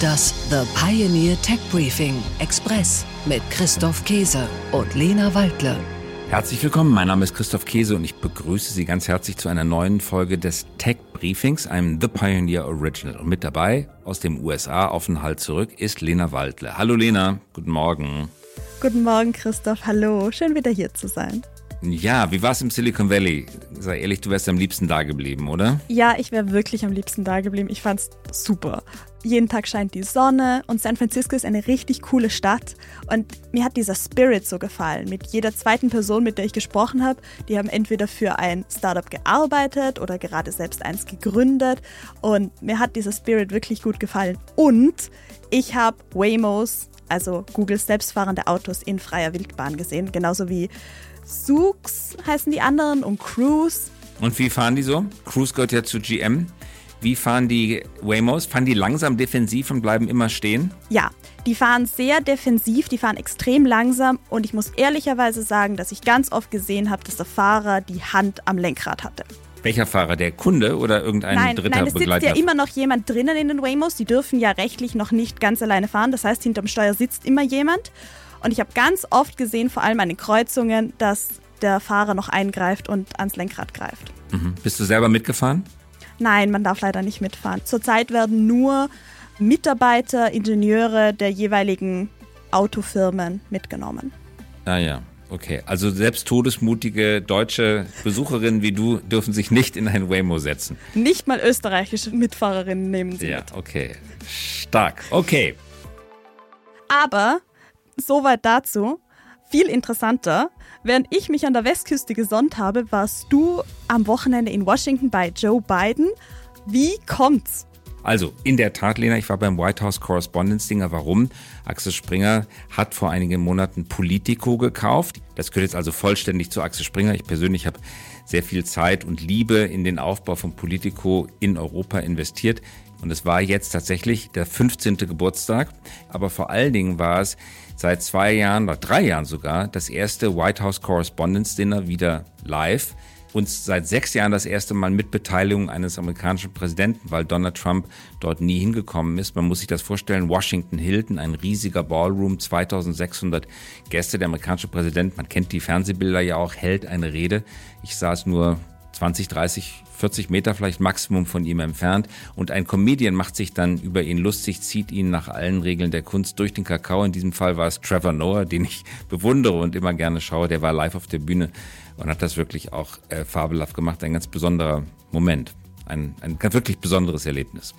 Das The Pioneer Tech Briefing Express mit Christoph Käse und Lena Waldle. Herzlich willkommen, mein Name ist Christoph Käse und ich begrüße Sie ganz herzlich zu einer neuen Folge des Tech Briefings, einem The Pioneer Original. Und mit dabei aus dem USA-Aufenthalt zurück ist Lena Waldle. Hallo Lena, guten Morgen. Guten Morgen Christoph, hallo, schön wieder hier zu sein. Ja, wie war es im Silicon Valley? Sei ehrlich, du wärst am liebsten da geblieben, oder? Ja, ich wäre wirklich am liebsten da geblieben. Ich fand's super. Jeden Tag scheint die Sonne und San Francisco ist eine richtig coole Stadt. Und mir hat dieser Spirit so gefallen. Mit jeder zweiten Person, mit der ich gesprochen habe, die haben entweder für ein Startup gearbeitet oder gerade selbst eins gegründet. Und mir hat dieser Spirit wirklich gut gefallen. Und ich habe Waymos, also Googles selbstfahrende Autos in freier Wildbahn gesehen. Genauso wie Zoox heißen die anderen und Cruise. Und wie fahren die so? Cruise gehört ja zu GM. Wie fahren die Waymos? Fahren die langsam defensiv und bleiben immer stehen? Ja, die fahren sehr defensiv, die fahren extrem langsam und ich muss ehrlicherweise sagen, dass ich ganz oft gesehen habe, dass der Fahrer die Hand am Lenkrad hatte. Welcher Fahrer? Der Kunde oder irgendein nein, dritter nein, es Begleiter? sitzt ja immer noch jemand drinnen in den Waymos. Die dürfen ja rechtlich noch nicht ganz alleine fahren. Das heißt, hinterm Steuer sitzt immer jemand. Und ich habe ganz oft gesehen, vor allem an den Kreuzungen, dass der Fahrer noch eingreift und ans Lenkrad greift. Mhm. Bist du selber mitgefahren? Nein, man darf leider nicht mitfahren. Zurzeit werden nur Mitarbeiter, Ingenieure der jeweiligen Autofirmen mitgenommen. Ah ja, okay. Also selbst todesmutige deutsche Besucherinnen wie du dürfen sich nicht in ein Waymo setzen. Nicht mal österreichische Mitfahrerinnen nehmen sie Ja, mit. okay. Stark. Okay. Aber soweit dazu. Viel interessanter. Während ich mich an der Westküste gesonnt habe, warst du am Wochenende in Washington bei Joe Biden. Wie kommt's? Also, in der Tat, Lena, ich war beim White House Correspondence Dinger. Warum? Axel Springer hat vor einigen Monaten Politico gekauft. Das gehört jetzt also vollständig zu Axel Springer. Ich persönlich habe sehr viel Zeit und Liebe in den Aufbau von Politico in Europa investiert. Und es war jetzt tatsächlich der 15. Geburtstag. Aber vor allen Dingen war es seit zwei Jahren oder drei Jahren sogar das erste White House Correspondence Dinner wieder live. Und seit sechs Jahren das erste Mal mit Beteiligung eines amerikanischen Präsidenten, weil Donald Trump dort nie hingekommen ist. Man muss sich das vorstellen, Washington Hilton, ein riesiger Ballroom, 2600 Gäste. Der amerikanische Präsident, man kennt die Fernsehbilder ja auch, hält eine Rede. Ich saß nur 20, 30, 40 Meter vielleicht Maximum von ihm entfernt. Und ein Comedian macht sich dann über ihn lustig, zieht ihn nach allen Regeln der Kunst durch den Kakao. In diesem Fall war es Trevor Noah, den ich bewundere und immer gerne schaue. Der war live auf der Bühne und hat das wirklich auch äh, fabelhaft gemacht. Ein ganz besonderer Moment. Ein, ein wirklich besonderes Erlebnis.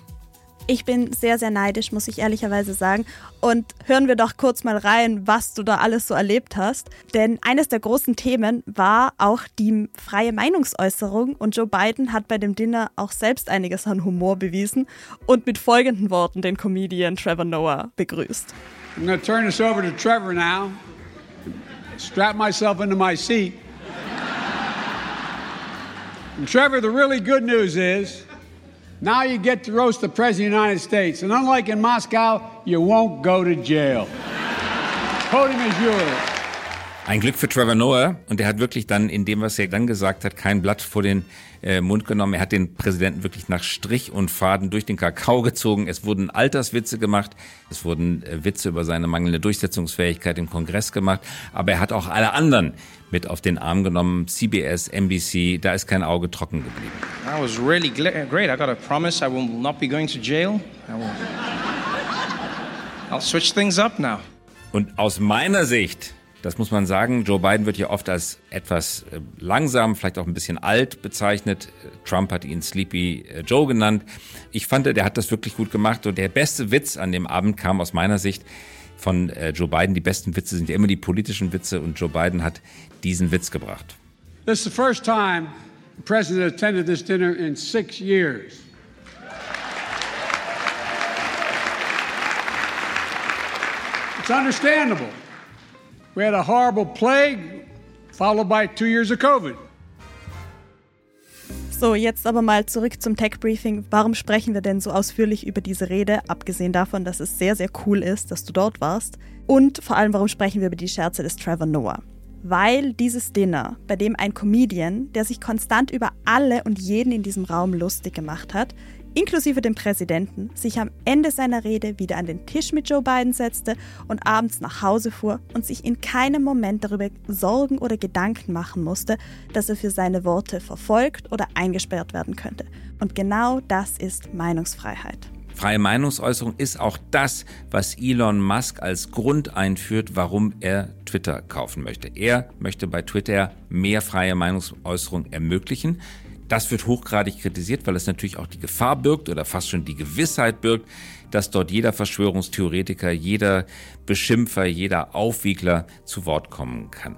Ich bin sehr, sehr neidisch, muss ich ehrlicherweise sagen. Und hören wir doch kurz mal rein, was du da alles so erlebt hast. Denn eines der großen Themen war auch die freie Meinungsäußerung. Und Joe Biden hat bei dem Dinner auch selbst einiges an Humor bewiesen und mit folgenden Worten den Comedian Trevor Noah begrüßt. I'm going to turn this over to Trevor now. Strap myself into my seat. And Trevor, the really good news is now you get to roast the President of the United States. And unlike in Moscow, you won't go to jail. Podium is yours. Ein Glück für Trevor Noah und er hat wirklich dann in dem, was er dann gesagt hat, kein Blatt vor den äh, Mund genommen. Er hat den Präsidenten wirklich nach Strich und Faden durch den Kakao gezogen. Es wurden Alterswitze gemacht, es wurden äh, Witze über seine mangelnde Durchsetzungsfähigkeit im Kongress gemacht, aber er hat auch alle anderen mit auf den Arm genommen. CBS, NBC, da ist kein Auge trocken geblieben. That was really great. I got a promise I will not be going to jail. I will. I'll switch things up now. Und aus meiner Sicht, das muss man sagen, Joe Biden wird ja oft als etwas äh, langsam, vielleicht auch ein bisschen alt bezeichnet. Trump hat ihn Sleepy äh, Joe genannt. Ich fand, der hat das wirklich gut gemacht. Und der beste Witz an dem Abend kam aus meiner Sicht von äh, Joe Biden. Die besten Witze sind ja immer die politischen Witze und Joe Biden hat diesen Witz gebracht. This is the first time the President attended this dinner in six years. It's understandable. We had a horrible plague, followed by two years of COVID. So, jetzt aber mal zurück zum Tech Briefing. Warum sprechen wir denn so ausführlich über diese Rede, abgesehen davon, dass es sehr, sehr cool ist, dass du dort warst? Und vor allem, warum sprechen wir über die Scherze des Trevor Noah? Weil dieses Dinner, bei dem ein Comedian, der sich konstant über alle und jeden in diesem Raum lustig gemacht hat, inklusive dem Präsidenten, sich am Ende seiner Rede wieder an den Tisch mit Joe Biden setzte und abends nach Hause fuhr und sich in keinem Moment darüber Sorgen oder Gedanken machen musste, dass er für seine Worte verfolgt oder eingesperrt werden könnte. Und genau das ist Meinungsfreiheit. Freie Meinungsäußerung ist auch das, was Elon Musk als Grund einführt, warum er Twitter kaufen möchte. Er möchte bei Twitter mehr freie Meinungsäußerung ermöglichen. Das wird hochgradig kritisiert, weil es natürlich auch die Gefahr birgt oder fast schon die Gewissheit birgt, dass dort jeder Verschwörungstheoretiker, jeder Beschimpfer, jeder Aufwiegler zu Wort kommen kann.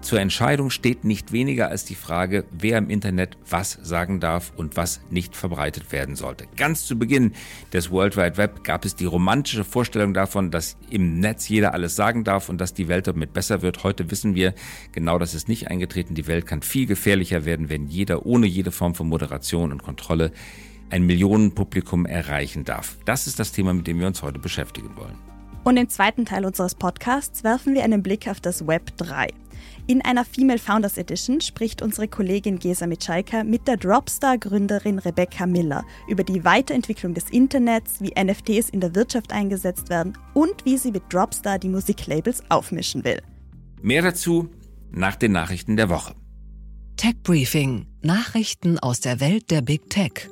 Zur Entscheidung steht nicht weniger als die Frage, wer im Internet was sagen darf und was nicht verbreitet werden sollte. Ganz zu Beginn des World Wide Web gab es die romantische Vorstellung davon, dass im Netz jeder alles sagen darf und dass die Welt damit besser wird. Heute wissen wir, genau das ist nicht eingetreten. Die Welt kann viel gefährlicher werden, wenn jeder ohne jede Form von Moderation und Kontrolle ein Millionenpublikum erreichen darf. Das ist das Thema, mit dem wir uns heute beschäftigen wollen. Und im zweiten Teil unseres Podcasts werfen wir einen Blick auf das Web 3. In einer Female Founders Edition spricht unsere Kollegin Gesa Mitschaika mit der Dropstar-Gründerin Rebecca Miller über die Weiterentwicklung des Internets, wie NFTs in der Wirtschaft eingesetzt werden und wie sie mit Dropstar die Musiklabels aufmischen will. Mehr dazu nach den Nachrichten der Woche. Tech Briefing: Nachrichten aus der Welt der Big Tech.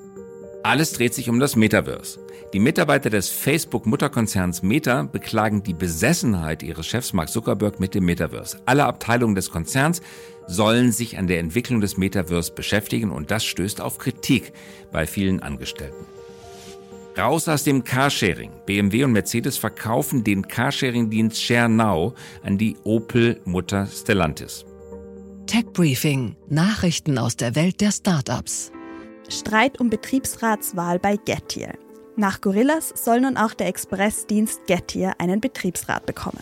Alles dreht sich um das Metaverse. Die Mitarbeiter des Facebook-Mutterkonzerns Meta beklagen die Besessenheit ihres Chefs Mark Zuckerberg mit dem Metaverse. Alle Abteilungen des Konzerns sollen sich an der Entwicklung des Metaverse beschäftigen und das stößt auf Kritik bei vielen Angestellten. Raus aus dem Carsharing. BMW und Mercedes verkaufen den Carsharing-Dienst ShareNow an die Opel-Mutter Stellantis. Tech Briefing: Nachrichten aus der Welt der Startups. Streit um Betriebsratswahl bei Getir. Nach Gorillas soll nun auch der Expressdienst Getir einen Betriebsrat bekommen.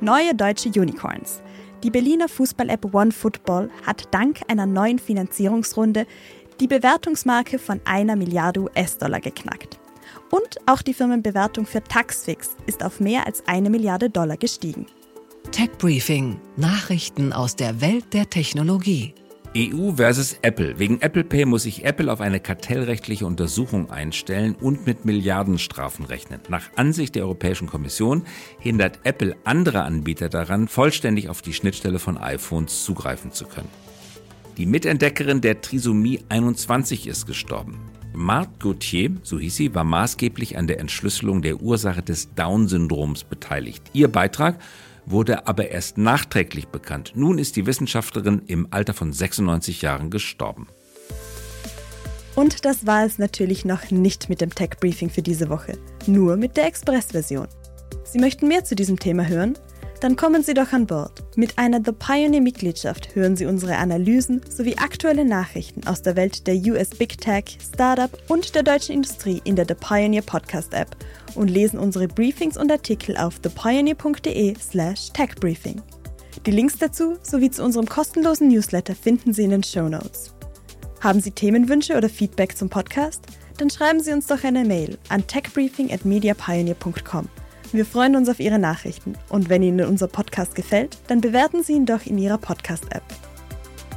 Neue deutsche Unicorns. Die Berliner Fußball-App OneFootball hat dank einer neuen Finanzierungsrunde die Bewertungsmarke von einer Milliarde US-Dollar geknackt. Und auch die Firmenbewertung für Taxfix ist auf mehr als eine Milliarde Dollar gestiegen. Tech Briefing: Nachrichten aus der Welt der Technologie. EU versus Apple. Wegen Apple Pay muss sich Apple auf eine kartellrechtliche Untersuchung einstellen und mit Milliardenstrafen rechnen. Nach Ansicht der Europäischen Kommission hindert Apple andere Anbieter daran, vollständig auf die Schnittstelle von iPhones zugreifen zu können. Die Mitentdeckerin der Trisomie 21 ist gestorben. Marthe Gauthier, so hieß sie, war maßgeblich an der Entschlüsselung der Ursache des Down-Syndroms beteiligt. Ihr Beitrag wurde aber erst nachträglich bekannt. Nun ist die Wissenschaftlerin im Alter von 96 Jahren gestorben. Und das war es natürlich noch nicht mit dem Tech Briefing für diese Woche, nur mit der Express-Version. Sie möchten mehr zu diesem Thema hören? Dann kommen Sie doch an Bord. Mit einer The Pioneer-Mitgliedschaft hören Sie unsere Analysen sowie aktuelle Nachrichten aus der Welt der US Big Tech, Startup und der deutschen Industrie in der The Pioneer Podcast App und lesen unsere Briefings und Artikel auf thepioneer.de/slash techbriefing. Die Links dazu sowie zu unserem kostenlosen Newsletter finden Sie in den Show Notes. Haben Sie Themenwünsche oder Feedback zum Podcast? Dann schreiben Sie uns doch eine Mail an techbriefing@mediapioneer.com. Wir freuen uns auf Ihre Nachrichten und wenn Ihnen unser Podcast gefällt, dann bewerten Sie ihn doch in Ihrer Podcast-App.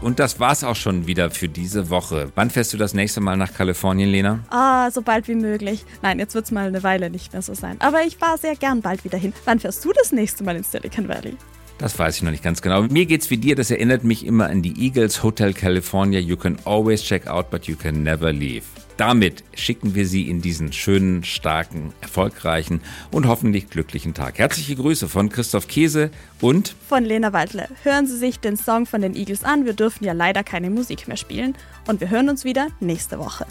Und das war's auch schon wieder für diese Woche. Wann fährst du das nächste Mal nach Kalifornien, Lena? Ah, so bald wie möglich. Nein, jetzt wird's mal eine Weile nicht mehr so sein. Aber ich fahre sehr gern bald wieder hin. Wann fährst du das nächste Mal ins Silicon Valley? Das weiß ich noch nicht ganz genau. Mir geht's wie dir, das erinnert mich immer an die Eagles Hotel California. You can always check out, but you can never leave. Damit schicken wir Sie in diesen schönen, starken, erfolgreichen und hoffentlich glücklichen Tag. Herzliche Grüße von Christoph Käse und von Lena Waldle. Hören Sie sich den Song von den Eagles an. Wir dürfen ja leider keine Musik mehr spielen. Und wir hören uns wieder nächste Woche.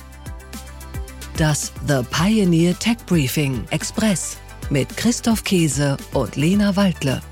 Das The Pioneer Tech Briefing Express mit Christoph Käse und Lena Waldle.